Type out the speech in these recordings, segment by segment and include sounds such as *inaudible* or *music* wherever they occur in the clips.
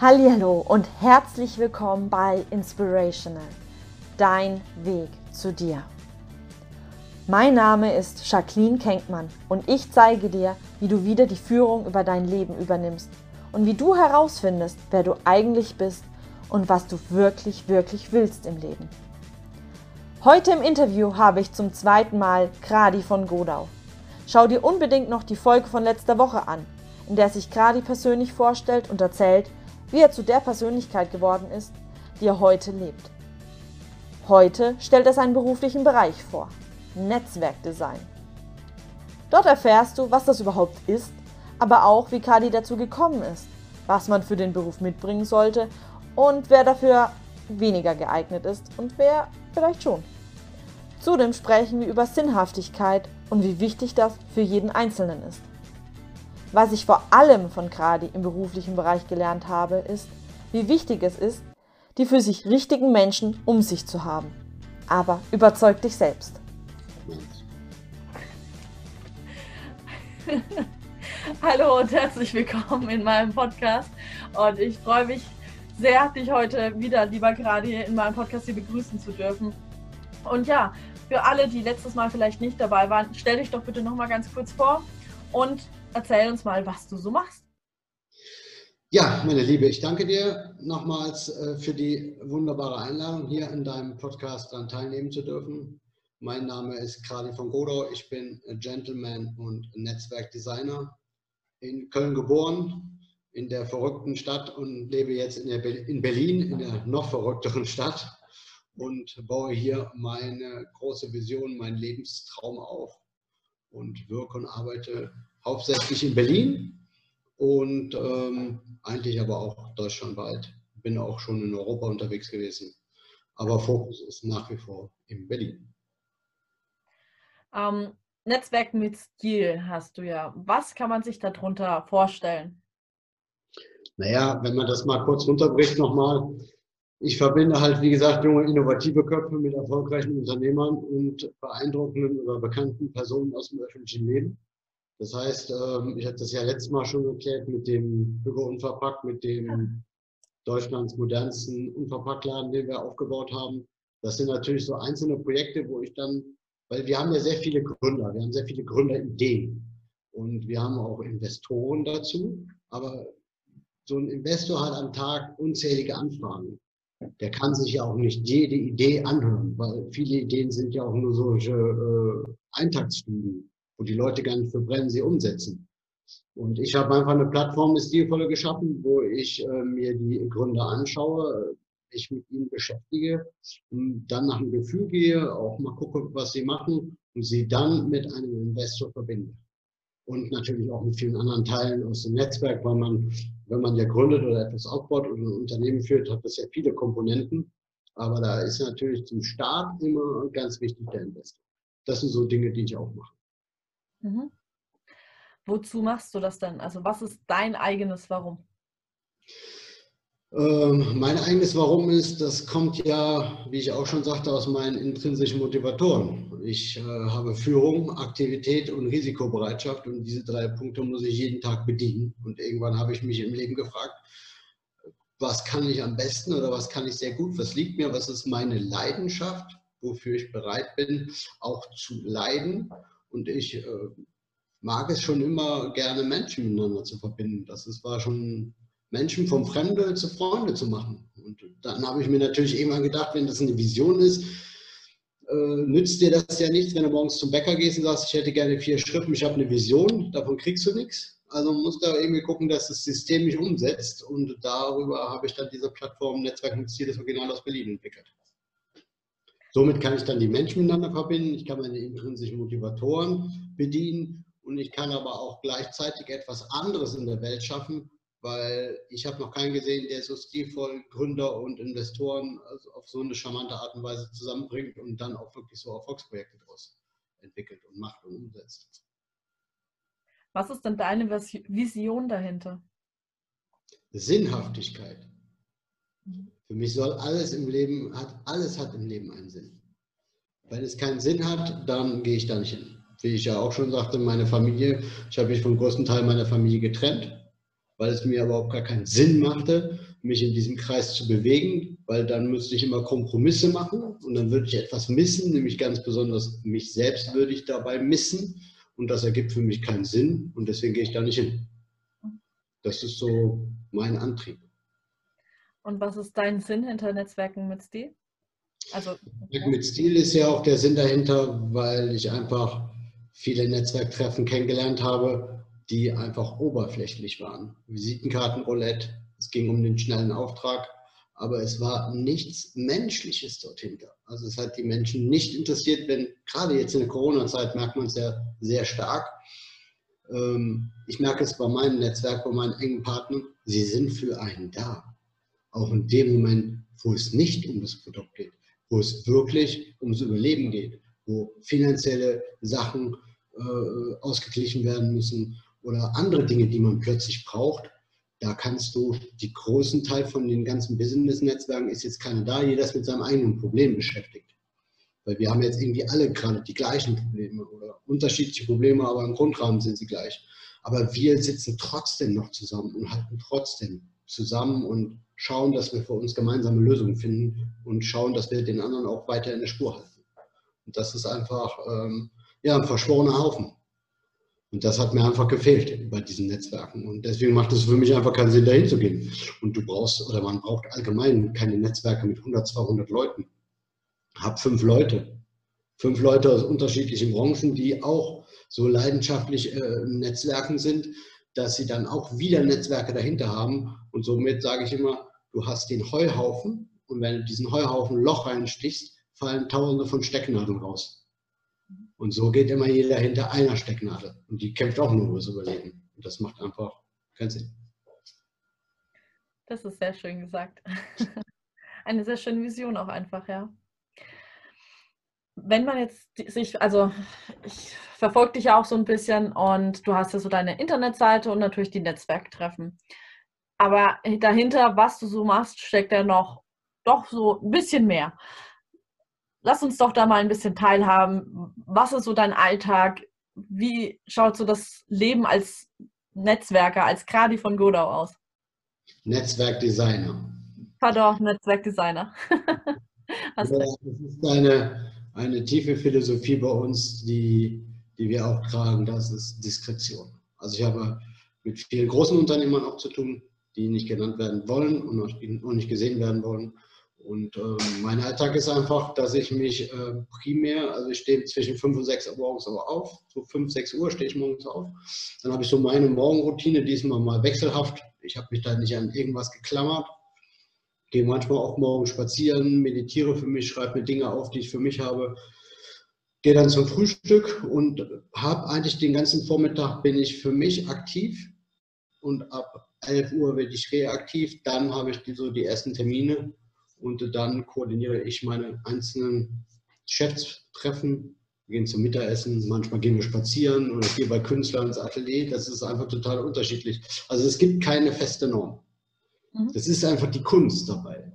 Hallo und herzlich willkommen bei Inspirational, dein Weg zu dir. Mein Name ist Jacqueline Kenkmann und ich zeige dir, wie du wieder die Führung über dein Leben übernimmst und wie du herausfindest, wer du eigentlich bist und was du wirklich, wirklich willst im Leben. Heute im Interview habe ich zum zweiten Mal Kradi von Godau. Schau dir unbedingt noch die Folge von letzter Woche an, in der sich Kradi persönlich vorstellt und erzählt, wie er zu der Persönlichkeit geworden ist, die er heute lebt. Heute stellt er seinen beruflichen Bereich vor, Netzwerkdesign. Dort erfährst du, was das überhaupt ist, aber auch, wie Kadi dazu gekommen ist, was man für den Beruf mitbringen sollte und wer dafür weniger geeignet ist und wer vielleicht schon. Zudem sprechen wir über Sinnhaftigkeit und wie wichtig das für jeden Einzelnen ist. Was ich vor allem von Gradi im beruflichen Bereich gelernt habe, ist, wie wichtig es ist, die für sich richtigen Menschen um sich zu haben. Aber überzeug dich selbst. *laughs* Hallo und herzlich willkommen in meinem Podcast. Und ich freue mich sehr, dich heute wieder, lieber Gradi, in meinem Podcast hier begrüßen zu dürfen. Und ja, für alle, die letztes Mal vielleicht nicht dabei waren, stell dich doch bitte noch mal ganz kurz vor und erzähl uns mal, was du so machst. Ja, meine Liebe, ich danke dir nochmals äh, für die wunderbare Einladung, hier in deinem Podcast daran teilnehmen zu dürfen. Mein Name ist Krali von Godau. Ich bin Gentleman und Netzwerkdesigner. In Köln geboren, in der verrückten Stadt und lebe jetzt in, der Be in Berlin, in der noch verrückteren Stadt und baue hier meine große Vision, meinen Lebenstraum auf und wirke und arbeite hauptsächlich in Berlin und ähm, eigentlich aber auch deutschlandweit. Bin auch schon in Europa unterwegs gewesen. Aber Fokus ist nach wie vor in Berlin. Ähm, Netzwerk mit Stil hast du ja. Was kann man sich darunter vorstellen? Naja, wenn man das mal kurz runterbricht nochmal. Ich verbinde halt, wie gesagt, junge, innovative Köpfe mit erfolgreichen Unternehmern und beeindruckenden oder bekannten Personen aus dem öffentlichen Leben. Das heißt, ähm, ich hatte das ja letztes Mal schon erklärt mit dem Bürger Unverpackt, mit dem Deutschlands modernsten Unverpacktladen, den wir aufgebaut haben. Das sind natürlich so einzelne Projekte, wo ich dann, weil wir haben ja sehr viele Gründer, wir haben sehr viele Gründerideen und wir haben auch Investoren dazu, aber so ein Investor hat am Tag unzählige Anfragen. Der kann sich ja auch nicht jede Idee anhören, weil viele Ideen sind ja auch nur solche äh, Eintagsstudien wo die Leute gar verbrennen, sie umsetzen. Und ich habe einfach eine Plattform, eine stilvolle geschaffen, wo ich äh, mir die Gründer anschaue, ich mit ihnen beschäftige und dann nach dem Gefühl gehe, auch mal gucke, was sie machen und sie dann mit einem Investor verbinde. Und natürlich auch mit vielen anderen Teilen aus dem Netzwerk, weil man, wenn man ja gründet oder etwas aufbaut oder ein Unternehmen führt, hat das ja viele Komponenten. Aber da ist natürlich zum Start immer ganz wichtig der Investor. Das sind so Dinge, die ich auch mache. Mhm. Wozu machst du das denn? Also was ist dein eigenes Warum? Ähm, mein eigenes Warum ist, das kommt ja, wie ich auch schon sagte, aus meinen intrinsischen Motivatoren. Ich äh, habe Führung, Aktivität und Risikobereitschaft und diese drei Punkte muss ich jeden Tag bedienen. Und irgendwann habe ich mich im Leben gefragt, was kann ich am besten oder was kann ich sehr gut, was liegt mir, was ist meine Leidenschaft, wofür ich bereit bin, auch zu leiden und ich äh, mag es schon immer gerne, Menschen miteinander zu verbinden. Das ist, war schon Menschen vom Fremde zu Freunde zu machen. Und dann habe ich mir natürlich irgendwann gedacht, wenn das eine Vision ist, äh, nützt dir das ja nichts, wenn du morgens zum Bäcker gehst und sagst, ich hätte gerne vier Schrippen, ich habe eine Vision, davon kriegst du nichts. Also musst du irgendwie gucken, dass das System mich umsetzt. Und darüber habe ich dann diese Plattform Netzwerk mit Ziel des Original aus Berlin entwickelt. Somit kann ich dann die Menschen miteinander verbinden, ich kann meine intrinsischen Motivatoren bedienen und ich kann aber auch gleichzeitig etwas anderes in der Welt schaffen, weil ich habe noch keinen gesehen, der so stilvoll Gründer und Investoren also auf so eine charmante Art und Weise zusammenbringt und dann auch wirklich so Erfolgsprojekte daraus entwickelt und macht und umsetzt. Was ist denn deine Vision dahinter? Sinnhaftigkeit. Für mich soll alles im Leben, hat, alles hat im Leben einen Sinn. Wenn es keinen Sinn hat, dann gehe ich da nicht hin. Wie ich ja auch schon sagte, meine Familie, ich habe mich vom größten Teil meiner Familie getrennt. weil es mir überhaupt gar keinen Sinn machte, mich in diesem Kreis zu bewegen, weil dann müsste ich immer Kompromisse machen und dann würde ich etwas missen, nämlich ganz besonders mich selbst würde ich dabei missen und das ergibt für mich keinen Sinn und deswegen gehe ich da nicht hin. Das ist so mein Antrieb. Und was ist dein Sinn hinter Netzwerken mit Stil? Also, mit Stil ist ja auch der Sinn dahinter, weil ich einfach viele Netzwerktreffen kennengelernt habe, die einfach oberflächlich waren. Visitenkarten-Roulette, es ging um den schnellen Auftrag, aber es war nichts Menschliches dort hinter. Also es hat die Menschen nicht interessiert, wenn gerade jetzt in der Corona-Zeit merkt man es ja sehr stark. Ähm, ich merke es bei meinem Netzwerk, bei meinen engen Partnern, sie sind für einen da. Auch in dem Moment, wo es nicht um das Produkt geht, wo es wirklich ums Überleben geht, wo finanzielle Sachen äh, ausgeglichen werden müssen oder andere Dinge, die man plötzlich braucht, da kannst du, die großen Teil von den ganzen Business-Netzwerken ist jetzt keiner da, jeder ist mit seinem eigenen Problem beschäftigt. Weil wir haben jetzt irgendwie alle gerade die gleichen Probleme oder unterschiedliche Probleme, aber im Grundrahmen sind sie gleich. Aber wir sitzen trotzdem noch zusammen und halten trotzdem zusammen und schauen, dass wir für uns gemeinsame Lösungen finden und schauen, dass wir den anderen auch weiter in der Spur halten. Und das ist einfach ähm, ja, ein verschworener Haufen. Und das hat mir einfach gefehlt bei diesen Netzwerken. Und deswegen macht es für mich einfach keinen Sinn, dahin zu gehen. Und du brauchst, oder man braucht allgemein keine Netzwerke mit 100, 200 Leuten. Hab fünf Leute. Fünf Leute aus unterschiedlichen Branchen, die auch so leidenschaftlich äh, Netzwerken sind, dass sie dann auch wieder Netzwerke dahinter haben. Und somit sage ich immer, du hast den Heuhaufen und wenn du diesen Heuhaufen Loch reinstichst, fallen tausende von Stecknadeln raus. Und so geht immer jeder hinter einer Stecknadel. Und die kämpft auch nur ums Überleben. Und das macht einfach keinen Sinn. Das ist sehr schön gesagt. *laughs* Eine sehr schöne Vision auch einfach, ja. Wenn man jetzt sich, also ich verfolge dich ja auch so ein bisschen und du hast ja so deine Internetseite und natürlich die Netzwerktreffen. Aber dahinter, was du so machst, steckt ja noch doch so ein bisschen mehr lass uns doch da mal ein bisschen teilhaben. Was ist so dein Alltag? Wie schaut so das Leben als Netzwerker, als Kradi von Godau aus? Netzwerkdesigner. Pardon, Netzwerkdesigner. *laughs* ja, das ist eine, eine tiefe Philosophie bei uns, die, die wir auch tragen. Das ist Diskretion. Also ich habe mit vielen großen Unternehmern auch zu tun, die nicht genannt werden wollen und auch nicht gesehen werden wollen. Und äh, mein Alltag ist einfach, dass ich mich äh, primär, also ich stehe zwischen 5 und 6 Uhr morgens aber auf, so 5, 6 Uhr stehe ich morgens auf. Dann habe ich so meine Morgenroutine, diesmal mal wechselhaft. Ich habe mich da nicht an irgendwas geklammert. Gehe manchmal auch morgens spazieren, meditiere für mich, schreibe mir Dinge auf, die ich für mich habe. Gehe dann zum Frühstück und habe eigentlich den ganzen Vormittag bin ich für mich aktiv und ab 11 Uhr werde ich reaktiv. Dann habe ich die, so die ersten Termine und dann koordiniere ich meine einzelnen Chefstreffen. Wir gehen zum Mittagessen, manchmal gehen wir spazieren oder ich bei Künstlern ins Atelier. Das ist einfach total unterschiedlich. Also es gibt keine feste Norm. Mhm. Das ist einfach die Kunst dabei.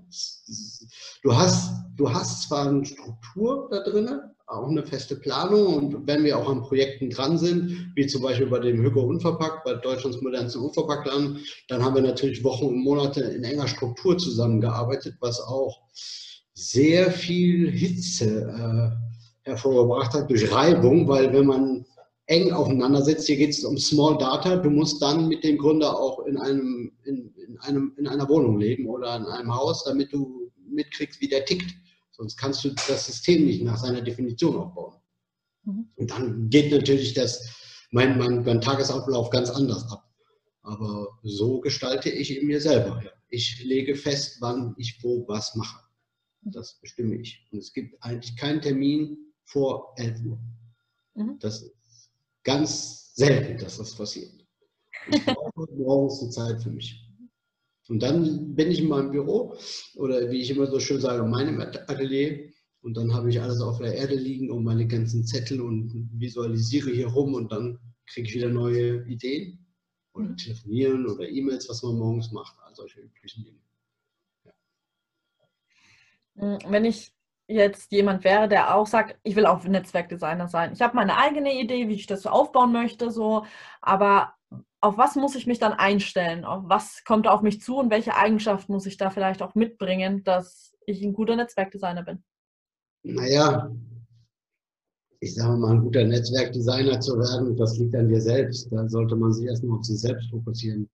Du hast, du hast zwar eine Struktur da drin, auch eine feste Planung und wenn wir auch an Projekten dran sind, wie zum Beispiel bei dem Hügo Unverpackt, bei Deutschlands modernsten Unverpacktladen, dann haben wir natürlich Wochen und Monate in enger Struktur zusammengearbeitet, was auch sehr viel Hitze äh, hervorgebracht hat durch Reibung, weil wenn man eng aufeinander sitzt, hier geht es um Small Data, du musst dann mit dem Gründer auch in, einem, in, in, einem, in einer Wohnung leben oder in einem Haus, damit du mitkriegst, wie der tickt. Sonst kannst du das System nicht nach seiner Definition aufbauen. Mhm. Und dann geht natürlich das, mein, mein, mein Tagesablauf ganz anders ab. Aber so gestalte ich ihn mir selber. Ich lege fest, wann ich wo was mache. Das bestimme ich. Und es gibt eigentlich keinen Termin vor 11 Uhr. Mhm. Das ist ganz selten, dass das passiert. Ich brauche morgens eine Zeit für mich. Und dann bin ich in meinem Büro oder wie ich immer so schön sage, in meinem Atelier und dann habe ich alles auf der Erde liegen und meine ganzen Zettel und visualisiere hier rum und dann kriege ich wieder neue Ideen oder mhm. telefonieren oder E-Mails, was man morgens macht, all solche üblichen Dinge. Ja. Hm, wenn ich jetzt jemand wäre, der auch sagt, ich will auch Netzwerkdesigner sein. Ich habe meine eigene Idee, wie ich das so aufbauen möchte, so, aber auf was muss ich mich dann einstellen? Auf was kommt auf mich zu und welche Eigenschaften muss ich da vielleicht auch mitbringen, dass ich ein guter Netzwerkdesigner bin? Naja, ich sage mal, ein guter Netzwerkdesigner zu werden, das liegt an dir selbst. Da sollte man sich erstmal auf sich selbst fokussieren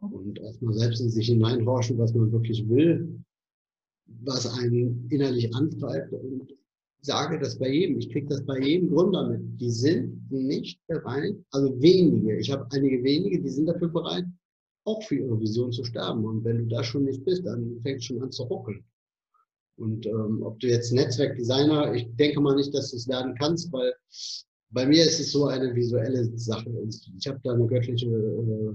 und erstmal selbst in sich hineinforschen, was man wirklich will, was einen innerlich antreibt und sage das bei jedem, ich kriege das bei jedem Gründer mit. Die sind nicht bereit, also wenige, ich habe einige wenige, die sind dafür bereit, auch für ihre Vision zu sterben. Und wenn du da schon nicht bist, dann fängt es schon an zu ruckeln. Und ähm, ob du jetzt Netzwerkdesigner, ich denke mal nicht, dass du es werden kannst, weil bei mir ist es so eine visuelle Sache. Ich habe da eine göttliche äh,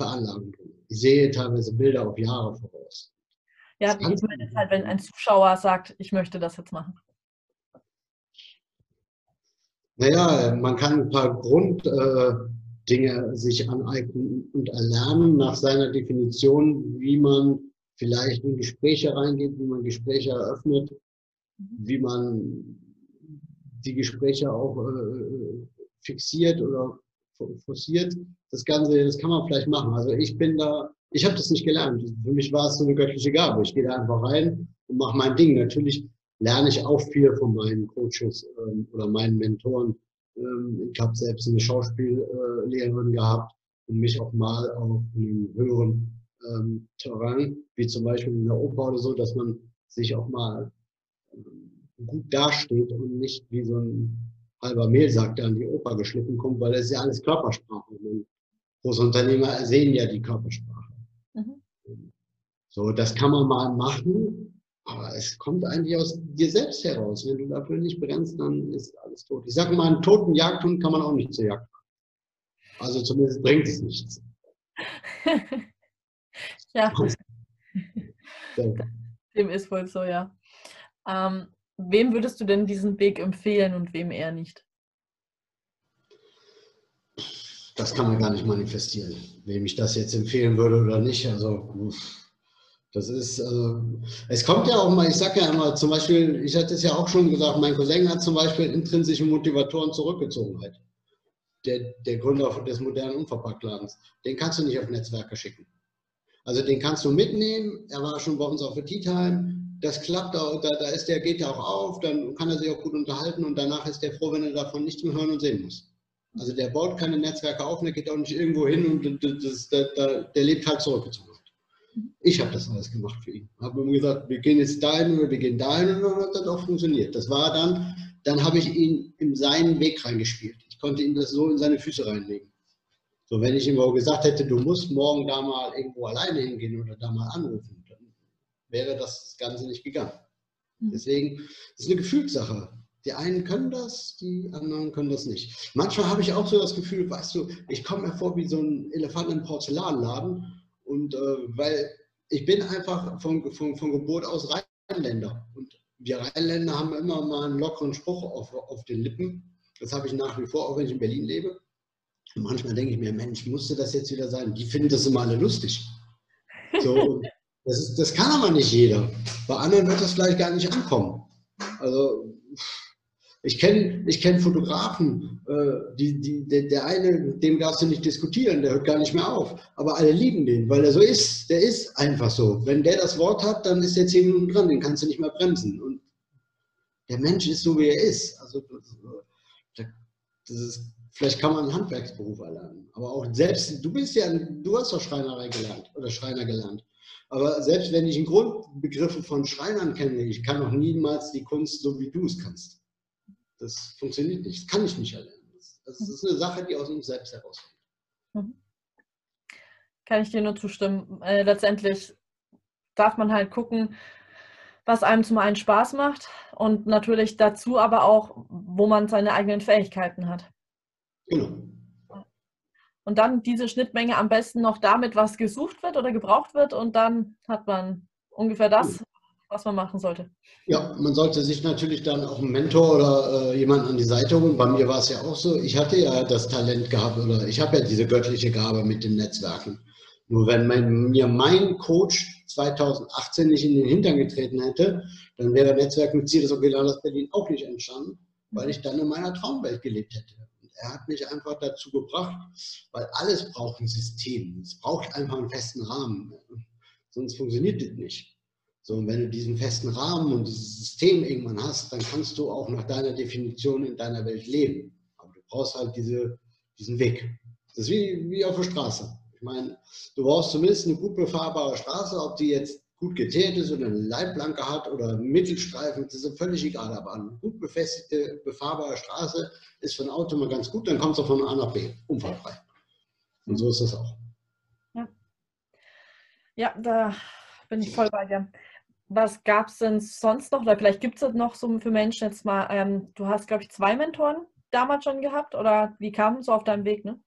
Veranlagung drin. Ich sehe teilweise Bilder auf Jahre voraus. Ja, ich meine halt, wenn ein Zuschauer sagt, ich möchte das jetzt machen. Naja, man kann ein paar Grunddinge äh, sich aneignen und erlernen nach seiner Definition, wie man vielleicht in Gespräche reingeht, wie man Gespräche eröffnet, wie man die Gespräche auch äh, fixiert oder forciert. Das Ganze, das kann man vielleicht machen. Also ich bin da, ich habe das nicht gelernt. Für mich war es so eine göttliche Gabe. Ich gehe da einfach rein und mache mein Ding. Natürlich lerne ich auch viel von meinen Coaches ähm, oder meinen Mentoren. Ähm, ich habe selbst eine Schauspiellehrerin gehabt und mich auch mal auf einem höheren ähm, Terrain, wie zum Beispiel in der Oper oder so, dass man sich auch mal ähm, gut dasteht und nicht wie so ein halber Mehlsack, der an die Oper geschliffen kommt, weil das ist ja alles Körpersprache. Und Großunternehmer sehen ja die Körpersprache. Mhm. So, das kann man mal machen, aber es kommt eigentlich aus dir selbst heraus. Wenn du dafür nicht brennst, dann ist alles tot. Ich sage mal, einen toten Jagdhund kann man auch nicht zur Jagd machen. Also zumindest bringt es nichts. *laughs* Ja. Dem ist wohl so, ja. Ähm, wem würdest du denn diesen Weg empfehlen und wem eher nicht? Das kann man gar nicht manifestieren, wem ich das jetzt empfehlen würde oder nicht. Also, das ist, also, es kommt ja auch mal, ich sage ja immer, zum Beispiel, ich hatte es ja auch schon gesagt, mein Cousin hat zum Beispiel intrinsische Motivatoren Zurückgezogenheit. Der, der Gründer des modernen Unverpacktladens. Den kannst du nicht auf Netzwerke schicken. Also den kannst du mitnehmen. Er war schon bei uns auf der Tea Time. Das klappt auch, da, da ist der, geht er auch auf, dann kann er sich auch gut unterhalten und danach ist der froh, wenn er davon nichts mehr hören und sehen muss. Also der baut keine Netzwerke auf der geht auch nicht irgendwo hin und das, das, der, der lebt halt zurückgezogen. Ich habe das alles gemacht für ihn. Habe ihm gesagt, wir gehen jetzt dahin oder wir gehen dahin und dann hat das auch funktioniert. Das war dann, dann habe ich ihn in seinen Weg reingespielt. Ich konnte ihm das so in seine Füße reinlegen. So, wenn ich ihm auch gesagt hätte, du musst morgen da mal irgendwo alleine hingehen oder da mal anrufen, dann wäre das Ganze nicht gegangen. Mhm. Deswegen ist es eine Gefühlssache. Die einen können das, die anderen können das nicht. Manchmal habe ich auch so das Gefühl, weißt du, ich komme mir vor wie so ein Elefant im Porzellanladen und äh, weil ich bin einfach von, von, von Geburt aus Rheinländer und wir Rheinländer haben immer mal einen lockeren Spruch auf, auf den Lippen. Das habe ich nach wie vor, auch wenn ich in Berlin lebe. Und manchmal denke ich mir, Mensch, musste das jetzt wieder sein? Die finden das immer alle lustig. So, *laughs* das, ist, das kann aber nicht jeder. Bei anderen wird das vielleicht gar nicht ankommen. Also ich kenne ich kenn Fotografen, äh, die, die, der, der eine, dem darfst du nicht diskutieren, der hört gar nicht mehr auf. Aber alle lieben den, weil er so ist. Der ist einfach so. Wenn der das Wort hat, dann ist er zehn Minuten dran, den kannst du nicht mehr bremsen. Und der Mensch ist so, wie er ist. Also das, das ist Vielleicht kann man einen Handwerksberuf erlernen. Aber auch selbst, du bist ja, du hast doch Schreinerei gelernt oder Schreiner gelernt. Aber selbst wenn ich einen Grundbegriffe von Schreinern kenne, ich kann noch niemals die Kunst so wie du es kannst. Das funktioniert nicht. Das kann ich nicht erlernen. Das, ist eine Sache, die aus uns selbst herauskommt. Mhm. Kann ich dir nur zustimmen. Äh, letztendlich darf man halt gucken, was einem zum einen Spaß macht und natürlich dazu aber auch, wo man seine eigenen Fähigkeiten hat. Genau. Und dann diese Schnittmenge am besten noch damit, was gesucht wird oder gebraucht wird und dann hat man ungefähr das, was man machen sollte. Ja, man sollte sich natürlich dann auch einen Mentor oder äh, jemanden an die Seite holen. Bei mir war es ja auch so, ich hatte ja das Talent gehabt oder ich habe ja diese göttliche Gabe mit den Netzwerken. Nur wenn mein, mir mein Coach 2018 nicht in den Hintern getreten hätte, dann wäre Netzwerk mit des Originals Berlin auch nicht entstanden, weil ich dann in meiner Traumwelt gelebt hätte. Und er hat mich einfach dazu gebracht, weil alles braucht ein System. Es braucht einfach einen festen Rahmen. Sonst funktioniert das nicht. So, und wenn du diesen festen Rahmen und dieses System irgendwann hast, dann kannst du auch nach deiner Definition in deiner Welt leben. Aber du brauchst halt diese, diesen Weg. Das ist wie, wie auf der Straße. Ich meine, du brauchst zumindest eine gut befahrbare Straße, ob die jetzt gut geteert ist oder eine Leitplanke hat oder Mittelstreifen, das ist völlig egal. Aber eine gut befestigte, befahrbare Straße ist für ein Auto mal ganz gut, dann kommst du von A nach B, unfallfrei. Und so ist das auch. Ja, ja da bin ich voll bei dir was gab es denn sonst noch? Oder vielleicht gibt es noch so für Menschen jetzt mal, ähm, du hast, glaube ich, zwei Mentoren damals schon gehabt oder wie kam es so auf deinem Weg, ne?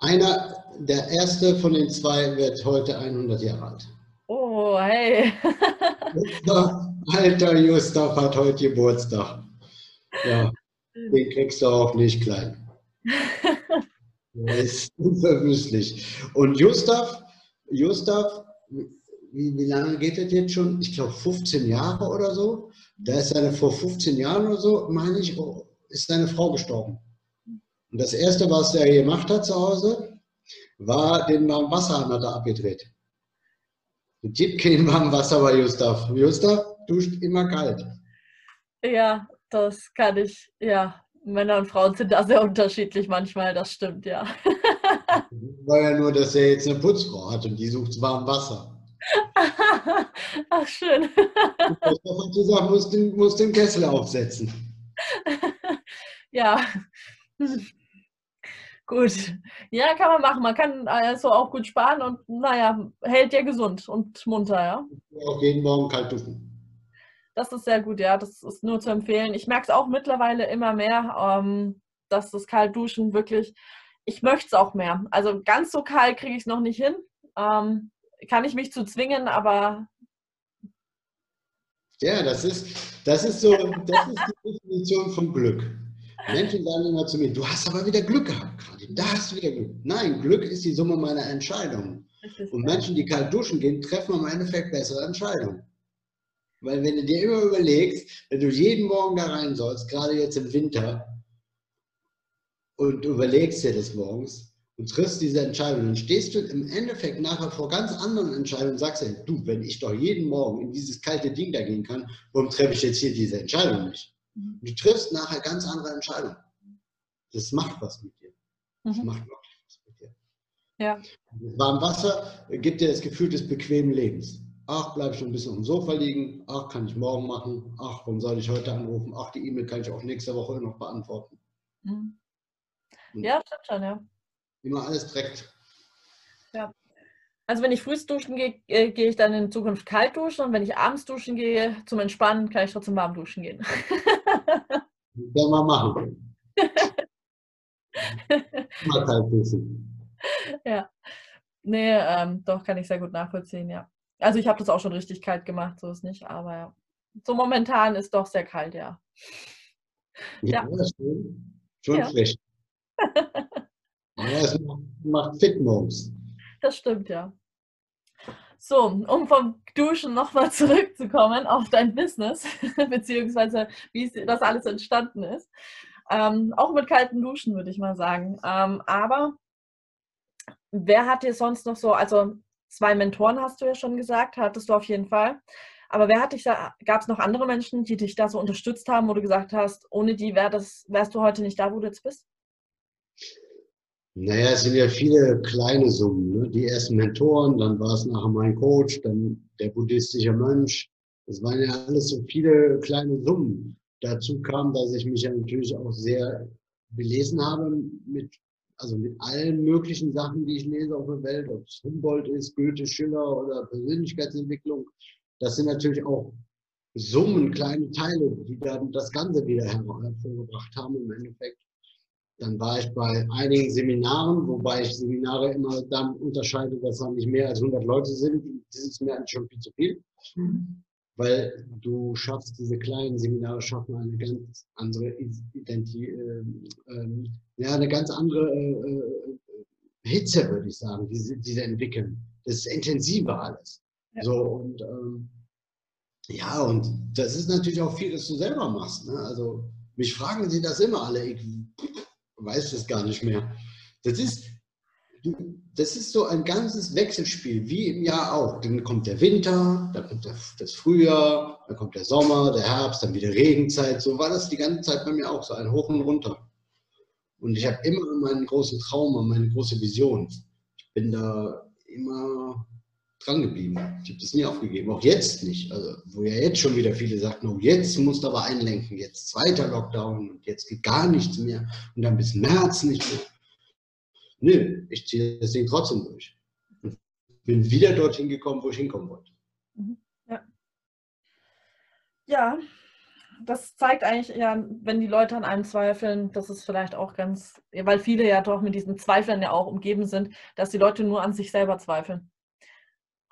Einer, der erste von den zwei wird heute 100 Jahre alt. Oh, hey. *laughs* Alter Gustav hat heute Geburtstag. Ja, den kriegst du auch nicht klein. *laughs* Das ist unverwüstlich. Und Gustav, Gustav wie, wie lange geht das jetzt schon? Ich glaube 15 Jahre oder so. Da ist seine, vor 15 Jahren oder so, meine ich, oh, ist seine Frau gestorben. Und das Erste, was er gemacht hat zu Hause, war den warmen Wasserhahn hat er abgedreht. Es gibt kein warmes Wasser bei Gustav. Gustav duscht immer kalt. Ja, das kann ich, ja. Männer und Frauen sind da sehr unterschiedlich manchmal, das stimmt, ja. *laughs* War ja nur, dass er jetzt eine Putzfrau hat und die sucht warm Wasser. *laughs* Ach, schön. Und gesagt, muss den, muss den Kessel aufsetzen. *laughs* ja. Gut. Ja, kann man machen. Man kann also auch gut sparen und naja, hält ja gesund und munter, ja. Auch jeden Morgen kalt duschen. Das ist sehr gut, ja. Das ist nur zu empfehlen. Ich merke es auch mittlerweile immer mehr, ähm, dass das Kaltduschen wirklich, ich möchte es auch mehr. Also ganz so kalt kriege ich es noch nicht hin. Ähm, kann ich mich zu zwingen, aber. Ja, das ist, das ist so, das ist die Definition von Glück. Menschen sagen immer zu mir, du hast aber wieder Glück gehabt gerade. Da hast du wieder Glück. Nein, Glück ist die Summe meiner Entscheidungen. Und Menschen, die kalt duschen gehen, treffen im Endeffekt bessere Entscheidungen. Weil wenn du dir immer überlegst, wenn du jeden Morgen da rein sollst, gerade jetzt im Winter, und du überlegst dir das morgens, und triffst diese Entscheidung, dann stehst du im Endeffekt nachher vor ganz anderen Entscheidungen und sagst dir, du, wenn ich doch jeden Morgen in dieses kalte Ding da gehen kann, warum treffe ich jetzt hier diese Entscheidung nicht? Mhm. Du triffst nachher ganz andere Entscheidungen. Das macht was mit dir. Das mhm. macht wirklich was mit dir. Ja. Warm Wasser gibt dir das Gefühl des bequemen Lebens. Ach, bleibe ich noch ein bisschen auf dem Sofa liegen. Ach, kann ich morgen machen. Ach, warum soll ich heute anrufen? Ach, die E-Mail kann ich auch nächste Woche noch beantworten. Mhm. Ja, stimmt schon, ja immer alles direkt. Ja. Also wenn ich früh duschen gehe, äh, gehe ich dann in Zukunft kalt duschen und wenn ich abends duschen gehe, zum Entspannen, kann ich trotzdem warm duschen gehen. Werden wir machen. *laughs* Mal kalt duschen. Ja. Nee, ähm, doch, kann ich sehr gut nachvollziehen, ja. Also ich habe das auch schon richtig kalt gemacht, so ist nicht, aber ja. So momentan ist doch sehr kalt, ja. Ja, ja. schon, schon ja. frisch. *laughs* Ja, es macht fit morgens. Das stimmt, ja. So, um vom Duschen nochmal zurückzukommen auf dein Business, *laughs* beziehungsweise wie das alles entstanden ist. Ähm, auch mit kalten Duschen, würde ich mal sagen. Ähm, aber wer hat dir sonst noch so, also zwei Mentoren hast du ja schon gesagt, hattest du auf jeden Fall. Aber wer hat dich da, gab es noch andere Menschen, die dich da so unterstützt haben, wo du gesagt hast, ohne die wär das, wärst du heute nicht da, wo du jetzt bist? Naja, es sind ja viele kleine Summen. Ne? Die ersten Mentoren, dann war es nachher mein Coach, dann der buddhistische Mönch. Das waren ja alles so viele kleine Summen. Dazu kam, dass ich mich ja natürlich auch sehr belesen habe mit, also mit allen möglichen Sachen, die ich lese auf der Welt, ob es Humboldt ist, Goethe, Schiller oder Persönlichkeitsentwicklung. Das sind natürlich auch Summen, kleine Teile, die dann das Ganze wieder hervorgebracht haben im Endeffekt. Dann war ich bei einigen Seminaren, wobei ich Seminare immer dann unterscheide, dass da nicht mehr als 100 Leute sind. Das ist mir eigentlich schon viel zu viel. Mhm. Weil du schaffst, diese kleinen Seminare schaffen eine ganz andere Identität, äh, äh, ja, eine ganz andere äh, äh, Hitze, würde ich sagen, die, die sie entwickeln. Das ist intensiver alles. Ja. So, und ähm, ja, und das ist natürlich auch viel, das du selber machst. Ne? Also mich fragen sie das immer alle. Ich weiß das gar nicht mehr. Das ist, das ist so ein ganzes Wechselspiel, wie im Jahr auch. Dann kommt der Winter, dann kommt das Frühjahr, dann kommt der Sommer, der Herbst, dann wieder Regenzeit. So war das die ganze Zeit bei mir auch, so ein Hoch und runter. Und ich habe immer meinen großen Traum, meine große Vision. Ich bin da immer dran geblieben. Ich habe das nie aufgegeben, auch jetzt nicht. Also, wo ja jetzt schon wieder viele sagten, oh, jetzt musst du aber einlenken, jetzt zweiter Lockdown und jetzt geht gar nichts mehr und dann bis März nicht mehr. Nö, ich ziehe das Ding trotzdem durch. Und bin wieder dorthin gekommen, wo ich hinkommen wollte. Mhm. Ja. Ja, das zeigt eigentlich ja, wenn die Leute an einem zweifeln, das ist vielleicht auch ganz, weil viele ja doch mit diesen Zweifeln ja auch umgeben sind, dass die Leute nur an sich selber zweifeln.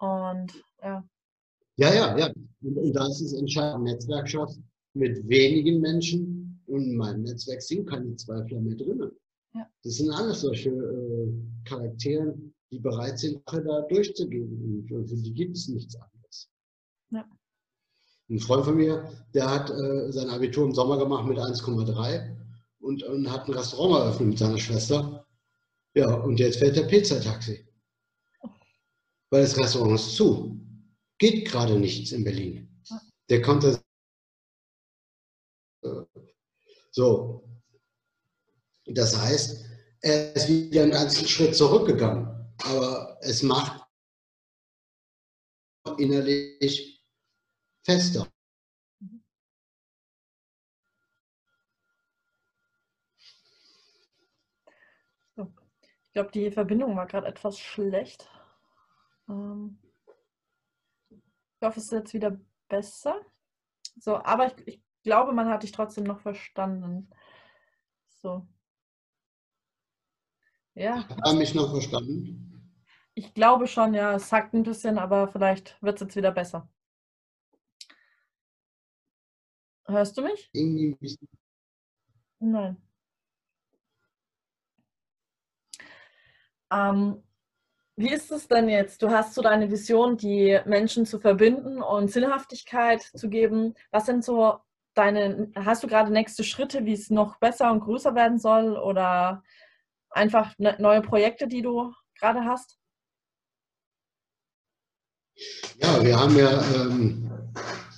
Und ja. Ja, ja, ja. Und da ist es entscheidend, Netzwerk schaffen mit wenigen Menschen und in meinem Netzwerk sind keine Zweifler mehr drin. Ja. Das sind alles solche äh, Charaktere, die bereit sind, da durchzugehen. Und für die gibt es nichts anderes. Ja. Ein Freund von mir, der hat äh, sein Abitur im Sommer gemacht mit 1,3 und, und hat ein Restaurant eröffnet mit seiner Schwester. Ja, und jetzt fährt der Pizzataxi weil das Restaurant ist zu. Geht gerade nichts in Berlin. Der konnte. So. Das heißt, er ist wieder einen ganzen Schritt zurückgegangen. Aber es macht innerlich fester. Ich glaube, die Verbindung war gerade etwas schlecht. Ähm, ich hoffe, es ist jetzt wieder besser. So, aber ich, ich glaube, man hat dich trotzdem noch verstanden. So. Ja. Haben mich noch verstanden? Ich glaube schon, ja. Es hackt ein bisschen, aber vielleicht wird es jetzt wieder besser. Hörst du mich? Irgendwie ein bisschen. Nein. Ähm, wie ist es denn jetzt? Du hast so deine Vision, die Menschen zu verbinden und Sinnhaftigkeit zu geben. Was sind so deine, hast du gerade nächste Schritte, wie es noch besser und größer werden soll oder einfach ne, neue Projekte, die du gerade hast? Ja, wir haben ja, ähm,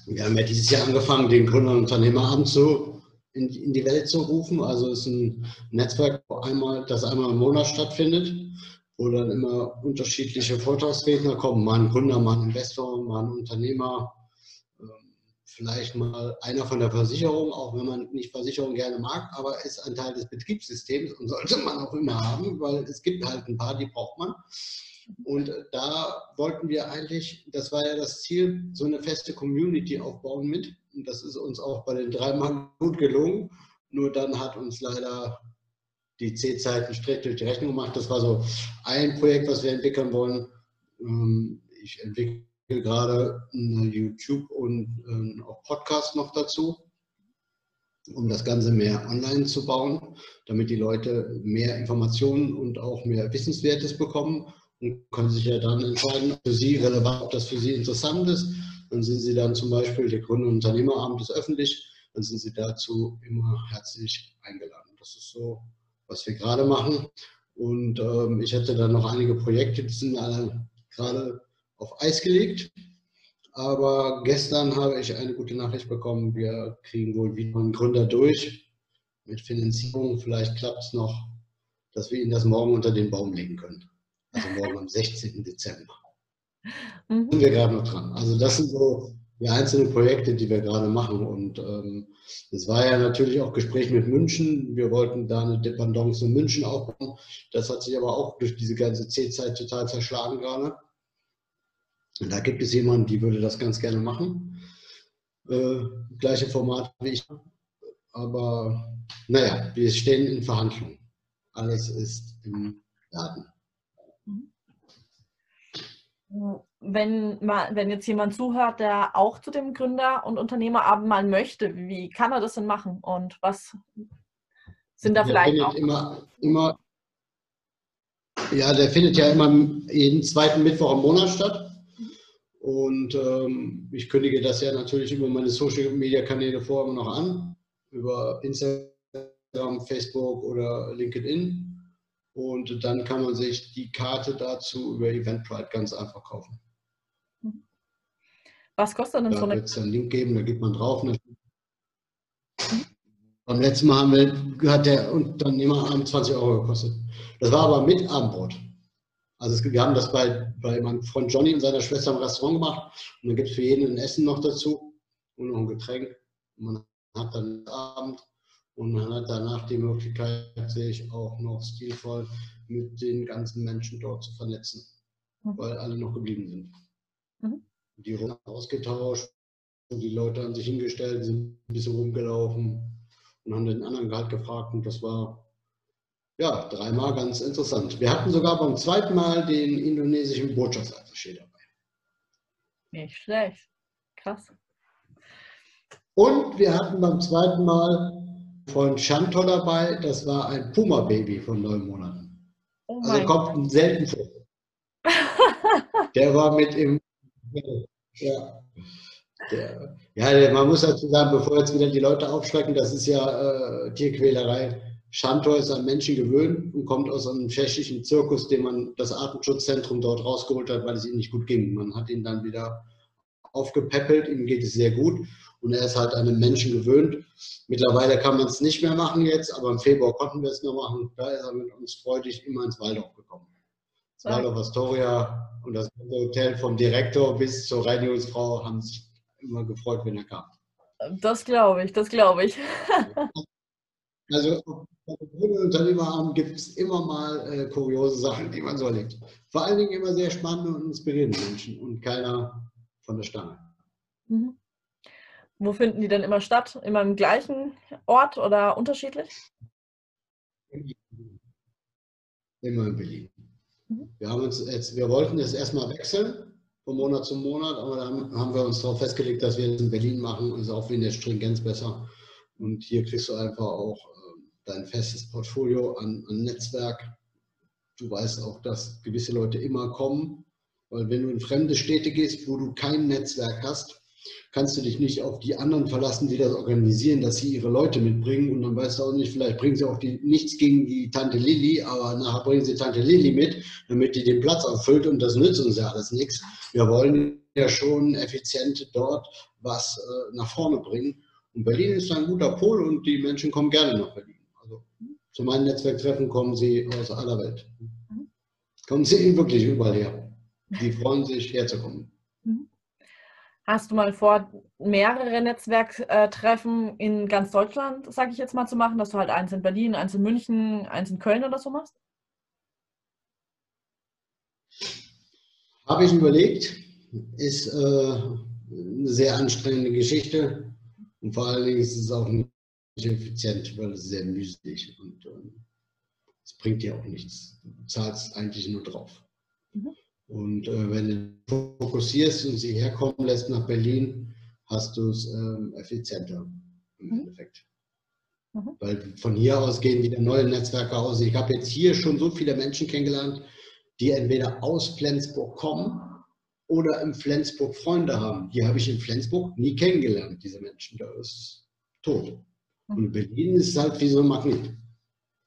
wir haben ja dieses Jahr angefangen, den Gründer- und Unternehmerabend zu, in, in, die Welt zu rufen. Also es ist ein Netzwerk, einmal, das einmal im Monat stattfindet wo dann immer unterschiedliche Vortragsredner kommen, mal ein Gründer, mal ein Investor, mal ein Unternehmer, ähm, vielleicht mal einer von der Versicherung, auch wenn man nicht Versicherung gerne mag, aber ist ein Teil des Betriebssystems und sollte man auch immer haben, weil es gibt halt ein paar, die braucht man. Und da wollten wir eigentlich, das war ja das Ziel, so eine feste Community aufbauen mit. Und das ist uns auch bei den drei Mann gut gelungen. Nur dann hat uns leider die C-Zeiten strikt durch die Rechnung gemacht. Das war so ein Projekt, was wir entwickeln wollen. Ähm, ich entwickle gerade YouTube und auch Podcast noch dazu, um das Ganze mehr online zu bauen, damit die Leute mehr Informationen und auch mehr Wissenswertes bekommen und können sich ja dann entscheiden, ob für sie relevant, ob das für sie interessant ist. Dann sind sie dann zum Beispiel, der Gründer- und Unternehmerabend ist öffentlich, dann sind sie dazu immer herzlich eingeladen. Das ist so was wir gerade machen. Und ähm, ich hatte dann noch einige Projekte, die sind alle gerade auf Eis gelegt. Aber gestern habe ich eine gute Nachricht bekommen. Wir kriegen wohl wieder einen Gründer durch mit Finanzierung. Vielleicht klappt es noch, dass wir ihn das morgen unter den Baum legen können. Also morgen am 16. Dezember. *laughs* Mhm. Sind wir gerade noch dran. Also das sind so die einzelnen Projekte, die wir gerade machen. Und ähm, es war ja natürlich auch Gespräch mit München. Wir wollten da eine Dependance in München aufbauen. Das hat sich aber auch durch diese ganze C-Zeit total zerschlagen gerade. Und da gibt es jemanden, die würde das ganz gerne machen. Äh, gleiche Format wie ich. Aber naja, wir stehen in Verhandlungen. Alles ist im Laden. Mhm wenn, wenn jetzt jemand zuhört, der auch zu dem Gründer- und Unternehmerabend mal möchte, wie kann er das denn machen und was sind da der vielleicht auch? Immer, immer, ja, der findet ja immer jeden zweiten Mittwoch im Monat statt. Und ähm, ich kündige das ja natürlich über meine Social Media Kanäle vor immer noch an, über Instagram, Facebook oder LinkedIn. Und dann kann man sich die Karte dazu über Eventbrite ganz einfach kaufen. Was kostet denn da so eine? Da wird es einen Link geben, da geht man drauf. Beim letzten Mal haben wir, hat der Unternehmerabend 20 Euro gekostet. Das war aber mit Abendbrot. Also es, wir haben das bei, bei meinem Freund Johnny und seiner Schwester im Restaurant gemacht. Und dann gibt es für jeden ein Essen noch dazu und noch ein Getränk. Und man hat dann Abend und man hat danach die Möglichkeit, sich auch noch stilvoll mit den ganzen Menschen dort zu vernetzen, mhm. weil alle noch geblieben sind. Mhm. Die Runde ausgetauscht, die Leute an sich hingestellt, sind ein bisschen rumgelaufen und haben den anderen halt gefragt und das war ja dreimal ganz interessant. Wir hatten sogar beim zweiten Mal den indonesischen Botschaftsattaché dabei. Nicht schlecht. Krass. Und wir hatten beim zweiten Mal von Chantor dabei, das war ein Puma-Baby von neun Monaten. Oh also kommt selten vor. *laughs* der war mit im. Ja, ja, man muss dazu sagen, bevor jetzt wieder die Leute aufschrecken, das ist ja äh, Tierquälerei. Chantor ist an Menschen gewöhnt und kommt aus einem tschechischen Zirkus, den man das Artenschutzzentrum dort rausgeholt hat, weil es ihm nicht gut ging. Man hat ihn dann wieder aufgepäppelt, ihm geht es sehr gut und er ist halt an den Menschen gewöhnt. Mittlerweile kann man es nicht mehr machen jetzt, aber im Februar konnten wir es noch machen. Da ist er mit uns freudig immer ins Waldorf gekommen. Waldorf Astoria und das Hotel vom Direktor bis zur Reinigungsfrau haben sich immer gefreut, wenn er kam. Das glaube ich, das glaube ich. also Unternehmerabend gibt es immer mal äh, kuriose Sachen, die man so erlebt. Vor allen Dingen immer sehr spannende und inspirierende Menschen und keiner von der Stange. Mhm. Wo finden die denn immer statt? Immer im gleichen Ort oder unterschiedlich? Immer in Berlin. Wir, haben uns jetzt, wir wollten es erstmal wechseln von Monat zu Monat, aber dann haben wir uns darauf festgelegt, dass wir es in Berlin machen und es ist auch wegen der Stringenz besser. Und hier kriegst du einfach auch äh, dein festes Portfolio an, an Netzwerk. Du weißt auch, dass gewisse Leute immer kommen, weil wenn du in fremde Städte gehst, wo du kein Netzwerk hast, kannst du dich nicht auf die anderen verlassen, die das organisieren, dass sie ihre Leute mitbringen und dann weißt du auch nicht, vielleicht bringen sie auch die, nichts gegen die Tante Lilly, aber nachher bringen sie Tante Lilly mit, damit die den Platz auffüllt und das nützt uns ja alles nichts. Wir wollen ja schon effizient dort was äh, nach vorne bringen und Berlin ist ein guter Pol und die Menschen kommen gerne nach Berlin. Also zu meinen Netzwerktreffen kommen sie aus aller Welt. Kommen sie wirklich überall her. Die freuen sich herzukommen. Hast du mal vor, mehrere Netzwerktreffen in ganz Deutschland, sage ich jetzt mal, zu machen, dass du halt eins in Berlin, eins in München, eins in Köln oder so machst? Habe ich überlegt. Ist äh, eine sehr anstrengende Geschichte und vor allen Dingen ist es auch nicht effizient, weil es sehr mühselig und äh, es bringt dir auch nichts. Du zahlst eigentlich nur drauf. Mhm. Und äh, wenn du fokussierst und sie herkommen lässt nach Berlin, hast du es ähm, effizienter im mhm. Endeffekt. Mhm. Weil von hier aus gehen wieder neue Netzwerke aus. Ich habe jetzt hier schon so viele Menschen kennengelernt, die entweder aus Flensburg kommen oder in Flensburg Freunde haben. Die habe ich in Flensburg nie kennengelernt, diese Menschen. Da ist tot. Mhm. Und Berlin ist halt wie so ein Magnet.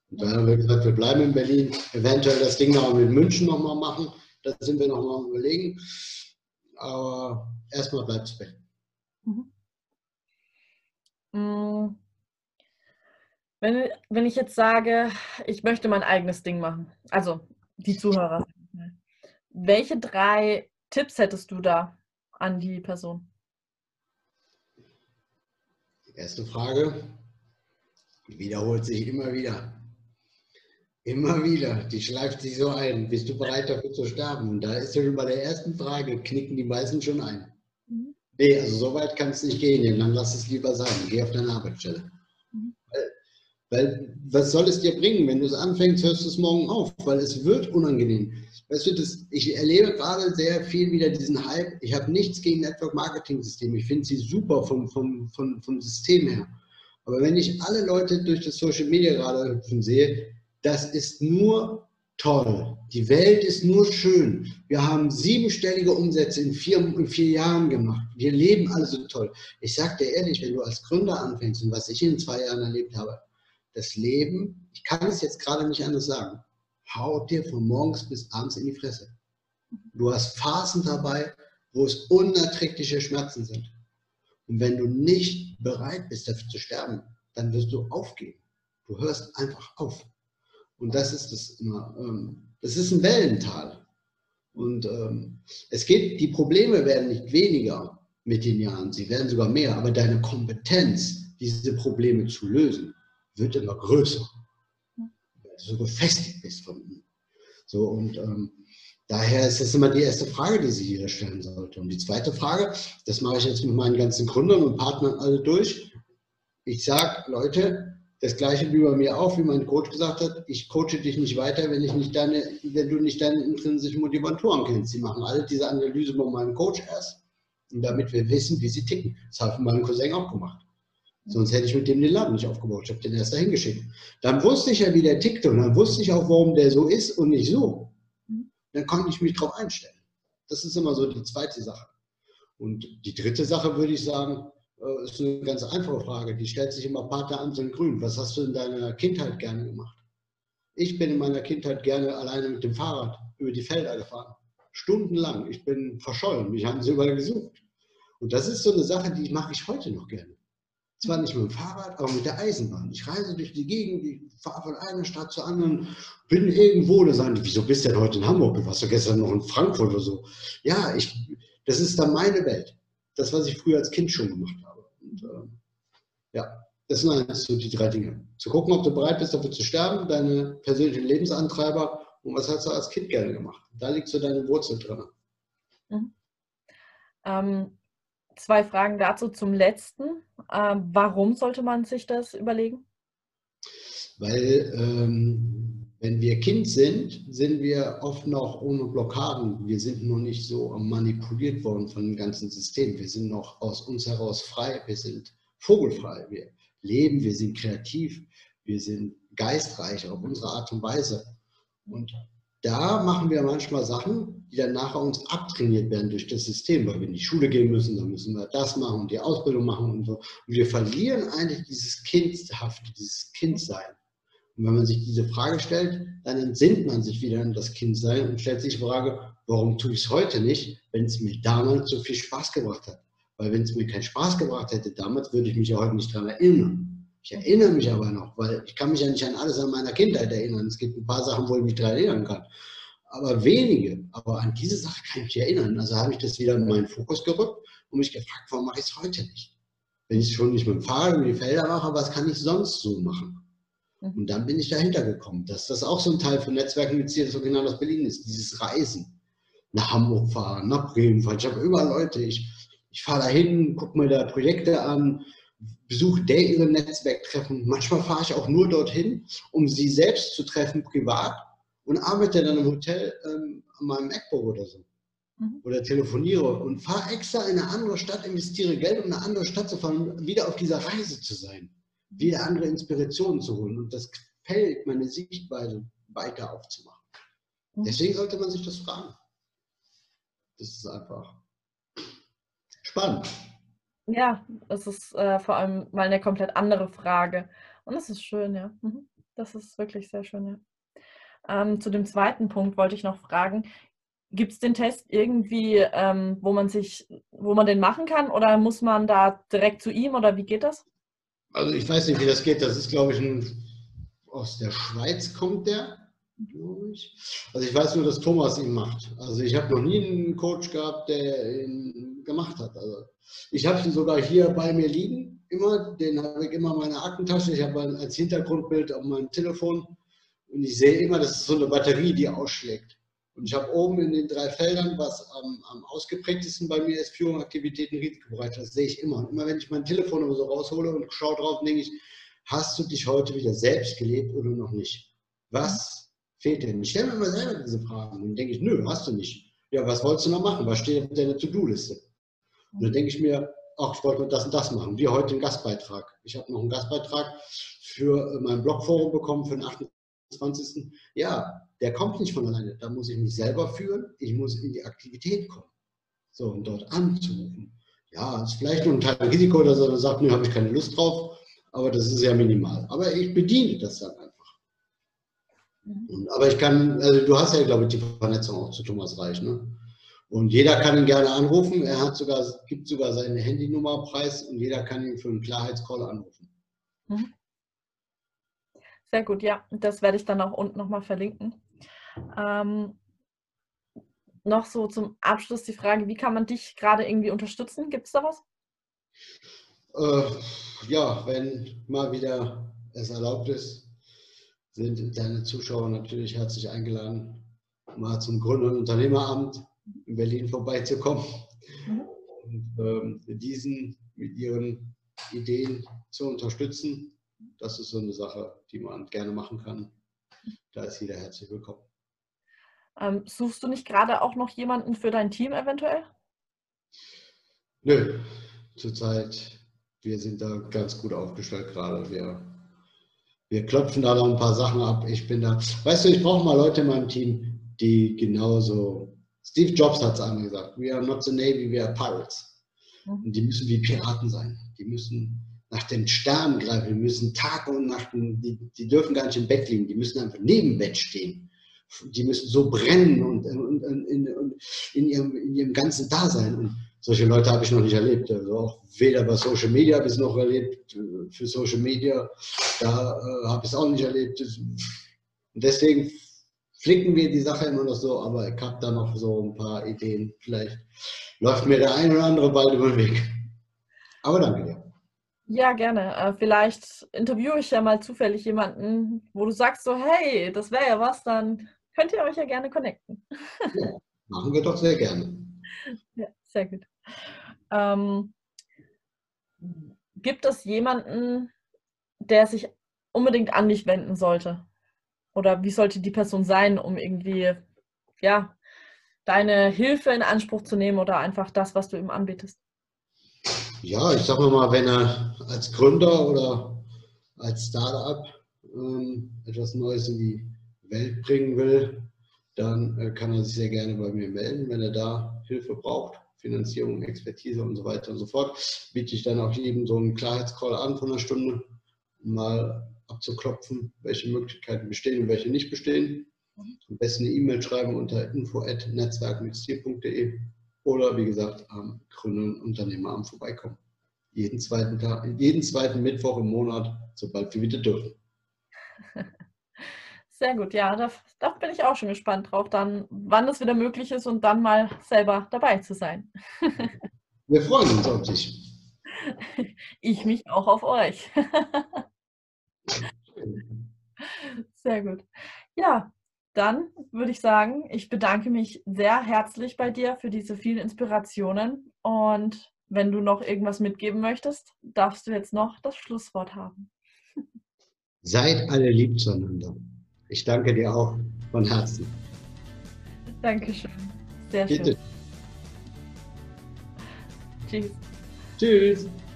Und da haben wir gesagt, wir bleiben in Berlin, eventuell das Ding noch mit München nochmal machen da sind wir noch mal am Überlegen. Aber erstmal bleibt es Berlin. Mhm. Mm. Wenn, wenn ich jetzt sage, ich möchte mein eigenes Ding machen, also die Zuhörer, welche drei Tipps hättest du da an die Person? Die erste Frage wiederholt sich immer wieder. Immer wieder, die schleift sich so ein. Bist du bereit dafür zu sterben? Und da ist ja schon bei der ersten Frage, knicken die meisten schon ein. Mhm. Nee, also so weit kann es nicht gehen, dann lass es lieber sein. Geh auf deine Arbeitsstelle. Mhm. Weil, weil, was soll es dir bringen? Wenn du es anfängst, hörst du es morgen auf, weil es wird unangenehm. Weißt du, das, ich erlebe gerade sehr viel wieder diesen Hype. Ich habe nichts gegen Network Marketing System. Ich finde sie super vom, vom, vom, vom System her. Aber wenn ich alle Leute durch das Social Media gerade hüpfen sehe, das ist nur toll. Die Welt ist nur schön. Wir haben siebenstellige Umsätze in vier, in vier Jahren gemacht. Wir leben alle so toll. Ich sage dir ehrlich, wenn du als Gründer anfängst und was ich in zwei Jahren erlebt habe, das Leben, ich kann es jetzt gerade nicht anders sagen, haut dir von morgens bis abends in die Fresse. Du hast Phasen dabei, wo es unerträgliche Schmerzen sind. Und wenn du nicht bereit bist, dafür zu sterben, dann wirst du aufgeben. Du hörst einfach auf. Und das ist das immer. Ähm, das ist ein Wellental. Und ähm, es geht, die Probleme werden nicht weniger mit den Jahren, sie werden sogar mehr, aber deine Kompetenz, diese Probleme zu lösen, wird immer größer. Weil du so gefestigt bist von ihnen. So, und ähm, daher ist das immer die erste Frage, die sie jeder stellen sollte. Und die zweite Frage, das mache ich jetzt mit meinen ganzen Gründern und Partnern alle durch. Ich sage, Leute, das gleiche wie bei mir auch, wie mein Coach gesagt hat, ich coache dich nicht weiter, wenn, ich nicht deine, wenn du nicht deine intrinsischen Motivatoren kennst. Sie machen alle diese Analyse bei meinem Coach erst, damit wir wissen, wie sie ticken. Das hat mein Cousin auch gemacht. Sonst hätte ich mit dem den Laden nicht aufgebaut. Ich habe den erst dahin geschickt. Dann wusste ich ja, wie der tickt und dann wusste ich auch, warum der so ist und nicht so. Dann konnte ich mich darauf einstellen. Das ist immer so die zweite Sache. Und die dritte Sache würde ich sagen, äh, ist eine ganz einfache Frage. Die stellt sich immer Pater Anselm Grün. Was hast du in deiner Kindheit gerne gemacht? Ich bin in meiner Kindheit gerne alleine mit dem Fahrrad über die Felder gefahren. Stundenlang. Ich bin verschollen. Mich haben sie überall gesucht. Und das ist so eine Sache, die mache ich heute noch gerne. Zwar nicht mit dem Fahrrad, aber mit der Eisenbahn. Ich reise durch die Gegend, ich fahre von einer Stadt zur anderen, bin irgendwo, da sagen die, wieso bist du denn heute in Hamburg? Du warst doch gestern noch in Frankfurt oder so. Ja, ich, das ist dann meine Welt das, was ich früher als Kind schon gemacht habe. Ja, das sind eigentlich so die drei Dinge. Zu gucken, ob du bereit bist, dafür zu sterben, deine persönlichen Lebensantreiber und was hast du als Kind gerne gemacht. Da liegt so deine Wurzel drin. Mhm. Ähm, zwei Fragen dazu zum letzten. Ähm, warum sollte man sich das überlegen? Weil ähm, wenn wir Kind sind, sind wir oft noch ohne Blockaden. Wir sind noch nicht so manipuliert worden von dem ganzen System. Wir sind noch aus uns heraus frei. Wir sind vogelfrei. Wir leben, wir sind kreativ, wir sind geistreich auf unsere Art und Weise. Und da machen wir manchmal Sachen, die dann nachher uns abtrainiert werden durch das System, weil wir in die Schule gehen müssen, dann müssen wir das machen und die Ausbildung machen und so. Und wir verlieren eigentlich dieses Kindhafte, dieses Kindsein. Und wenn man sich diese Frage stellt, dann entsinnt man sich wieder an das Kindsein und stellt sich die Frage, warum tue ich es heute nicht, wenn es mir damals so viel Spaß gebracht hat? Weil wenn es mir keinen Spaß gebracht hätte damals, würde ich mich ja heute nicht daran erinnern. Ich erinnere mich aber noch, weil ich kann mich ja nicht an alles an meiner Kindheit erinnern. Es gibt ein paar Sachen, wo ich mich daran erinnern kann. Aber wenige. Aber an diese Sache kann ich mich erinnern. Also habe ich das wieder in meinen Fokus gerückt und mich gefragt, warum mache ich es heute nicht? Wenn ich es schon nicht mit dem Fahrrad über die Felder mache, was kann ich sonst so machen? Mhm. Und dann bin ich dahinter gekommen, dass das auch so ein Teil von Netzwerken mit das Original aus Berlin ist, dieses Reisen. Nach Hamburg fahren, nach Bremen fahren. Ich habe immer Leute, ich, ich fahre dahin, gucke mir da Projekte an, besuche deren Netzwerktreffen. Manchmal fahre ich auch nur dorthin, um sie selbst zu treffen, privat, und arbeite dann im Hotel ähm, an meinem MacBook oder so. Mhm. Oder telefoniere und fahre extra in eine andere Stadt, investiere Geld, um in eine andere Stadt zu fahren, um wieder auf dieser Reise zu sein wieder andere Inspirationen zu holen und das Feld, meine Sichtweise weiter aufzumachen. Mhm. Deswegen sollte man sich das fragen. Das ist einfach spannend. Ja, das ist äh, vor allem mal eine komplett andere Frage. Und das ist schön, ja. Mhm. Das ist wirklich sehr schön, ja. Ähm, zu dem zweiten Punkt wollte ich noch fragen, gibt es den Test irgendwie, ähm, wo man sich, wo man den machen kann oder muss man da direkt zu ihm oder wie geht das? Also ich weiß nicht, wie das geht. Das ist, glaube ich, ein, aus der Schweiz kommt der. Also ich weiß nur, dass Thomas ihn macht. Also ich habe noch nie einen Coach gehabt, der ihn gemacht hat. Also ich habe ihn sogar hier bei mir liegen, immer. Den habe ich immer in meiner Aktentasche. Ich habe als Hintergrundbild auf meinem Telefon. Und ich sehe immer, das ist so eine Batterie, die ausschlägt. Und ich habe oben in den drei Feldern, was am, am ausgeprägtesten bei mir ist, Führung, Aktivitäten, Risikobereitschaft. Das sehe ich immer. Und immer wenn ich mein Telefon so raushole und schaue drauf, denke ich, hast du dich heute wieder selbst gelebt oder noch nicht? Was fehlt denn? Ich stelle mir immer selber diese Fragen. Und denke ich, nö, hast du nicht. Ja, was wolltest du noch machen? Was steht auf deiner To-Do-Liste? Und dann denke ich mir, ach, ich wollte das und das machen. Wie heute einen Gastbeitrag. Ich habe noch einen Gastbeitrag für mein Blogforum bekommen für den 28. Ja, der kommt nicht von alleine. Da muss ich mich selber führen, ich muss in die Aktivität kommen. So, und dort anzurufen. Ja, ist vielleicht nur ein Teil Risiko, dass er sagt, nee, habe ich keine Lust drauf, aber das ist sehr minimal. Aber ich bediene das dann einfach. Mhm. Aber ich kann, also du hast ja, glaube ich, die Vernetzung auch zu Thomas Reich, ne? Und jeder kann ihn gerne anrufen. Er hat sogar, gibt sogar seine Handynummer preis und jeder kann ihn für einen Klarheitscall anrufen. Mhm. Sehr gut, ja. Das werde ich dann auch unten nochmal verlinken. Ähm, noch so zum Abschluss die Frage, wie kann man dich gerade irgendwie unterstützen? Gibt es da was? Äh, ja, wenn mal wieder es erlaubt ist, sind deine Zuschauer natürlich herzlich eingeladen, mal zum Grund- und Unternehmeramt in Berlin vorbeizukommen mhm. und ähm, diesen mit ihren Ideen zu unterstützen. Das ist so eine Sache, die man gerne machen kann. Da ist jeder herzlich willkommen. Ähm, suchst du nicht gerade auch noch jemanden für dein Team eventuell? Nö, zurzeit, wir sind da ganz gut aufgestellt gerade. Wir, wir klopfen da noch ein paar Sachen ab. Ich bin da, weißt du, ich brauche mal Leute in meinem Team, die genauso, Steve Jobs hat es einmal gesagt, we are not the Navy, we are Pirates. Mhm. Und die müssen wie Piraten sein. Die müssen nach den Sternen greifen, die müssen Tag und Nacht, die, die dürfen gar nicht im Bett liegen, die müssen einfach neben Bett stehen die müssen so brennen und, und, und in, in, ihrem, in ihrem ganzen Dasein. Und solche Leute habe ich noch nicht erlebt. Also auch weder bei Social Media habe ich es noch erlebt. Für Social Media, da äh, habe ich es auch nicht erlebt. Und deswegen flicken wir die Sache immer noch so, aber ich habe da noch so ein paar Ideen. Vielleicht läuft mir der ein oder andere bald über den Weg. Aber danke dir. Ja, gerne. Äh, vielleicht interviewe ich ja mal zufällig jemanden, wo du sagst so, hey, das wäre ja was, dann könnt ihr euch ja gerne connecten. Ja, machen wir doch sehr gerne. Ja, sehr gut. Ähm, gibt es jemanden, der sich unbedingt an dich wenden sollte? Oder wie sollte die Person sein, um irgendwie, ja, deine Hilfe in Anspruch zu nehmen oder einfach das, was du ihm anbietest? Ja, ich sage mal, wenn er als Gründer oder als Startup ähm, etwas Neues in die Welt bringen will, dann äh, kann er sich sehr gerne bei mir melden, wenn er da Hilfe braucht. Finanzierung, Expertise und so weiter und so fort, biete ich dann auch jedem so einen Klarheitscall an von einer Stunde, um mal abzuklopfen, welche Möglichkeiten bestehen und welche nicht bestehen. Am besten eine E-Mail schreiben unter info.netzwerkmitstier.de oder wie gesagt am Gründen Unternehmeramt vorbeikommen. Jeden zweiten, Tag, jeden zweiten Mittwoch im Monat, sobald wir wieder dürfen. *laughs* Sehr gut, ja, da, da, bin ich auch schon gespannt drauf, dann, wann es wieder möglich ist und dann mal selber dabei zu sein. Wir freuen uns auf dich. *laughs* Ich mich auch auf euch. *laughs* *laughs* Sehr gut. Ja, dann würde ich sagen, ich bedanke mich sehr herzlich bei dir für diese vielen Inspirationen und wenn du noch irgendwas mitgeben möchtest, darfst du jetzt noch das Schlusswort haben. *laughs* Seid alle lieb zueinander. Ich danke dir auch von Herzen. Dankeschön. Sehr Bitte. schön. Tschüss. Tschüss.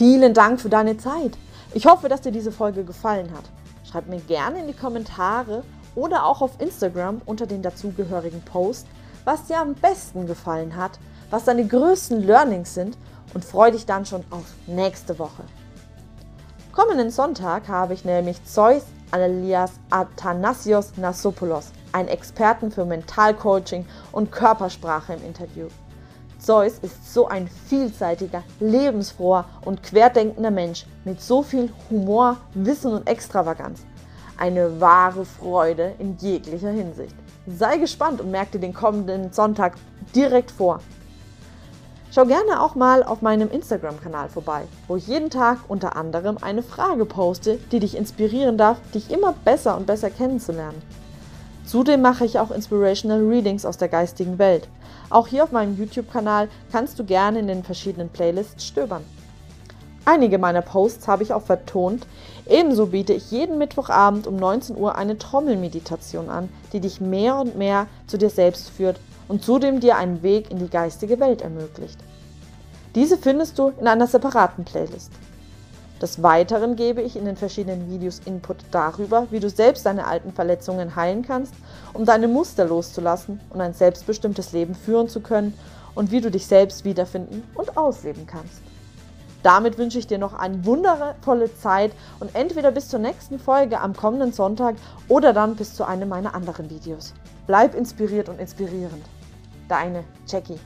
Vielen Dank für deine Zeit. Ich hoffe, dass dir diese Folge gefallen hat. Schreib mir gerne in die Kommentare oder auch auf Instagram unter den dazugehörigen Post, was dir am besten gefallen hat, was deine größten Learnings sind und freue dich dann schon auf nächste Woche. Kommenden Sonntag habe ich nämlich Zeus alias Athanasios Nassopoulos, einen Experten für Mentalcoaching und Körpersprache im Interview. Zeus ist so ein vielseitiger, lebensfroher und querdenkender Mensch mit so viel Humor, Wissen und Extravaganz. Eine wahre Freude in jeglicher Hinsicht. Sei gespannt und merk dir den kommenden Sonntag direkt vor. Schau gerne auch mal auf meinem Instagram-Kanal vorbei, wo ich jeden Tag unter anderem eine Frage poste, die dich inspirieren darf, dich immer besser und besser kennenzulernen. Zudem mache ich auch Inspirational Readings aus der geistigen Welt. Auch hier auf meinem YouTube-Kanal kannst du gerne in den verschiedenen Playlists stöbern. Einige meiner Posts habe ich auch vertont. Ebenso biete ich jeden Mittwochabend um 19 Uhr eine Trommelmeditation an, die dich mehr und mehr zu dir selbst führt und zudem dir einen Weg in die geistige Welt ermöglicht. Diese findest du in einer separaten Playlist. Des Weiteren gebe ich in den verschiedenen Videos Input darüber, wie du selbst deine alten Verletzungen heilen kannst, um deine Muster loszulassen und ein selbstbestimmtes Leben führen zu können und wie du dich selbst wiederfinden und ausleben kannst. Damit wünsche ich dir noch eine wundervolle Zeit und entweder bis zur nächsten Folge am kommenden Sonntag oder dann bis zu einem meiner anderen Videos. Bleib inspiriert und inspirierend. Deine Jackie.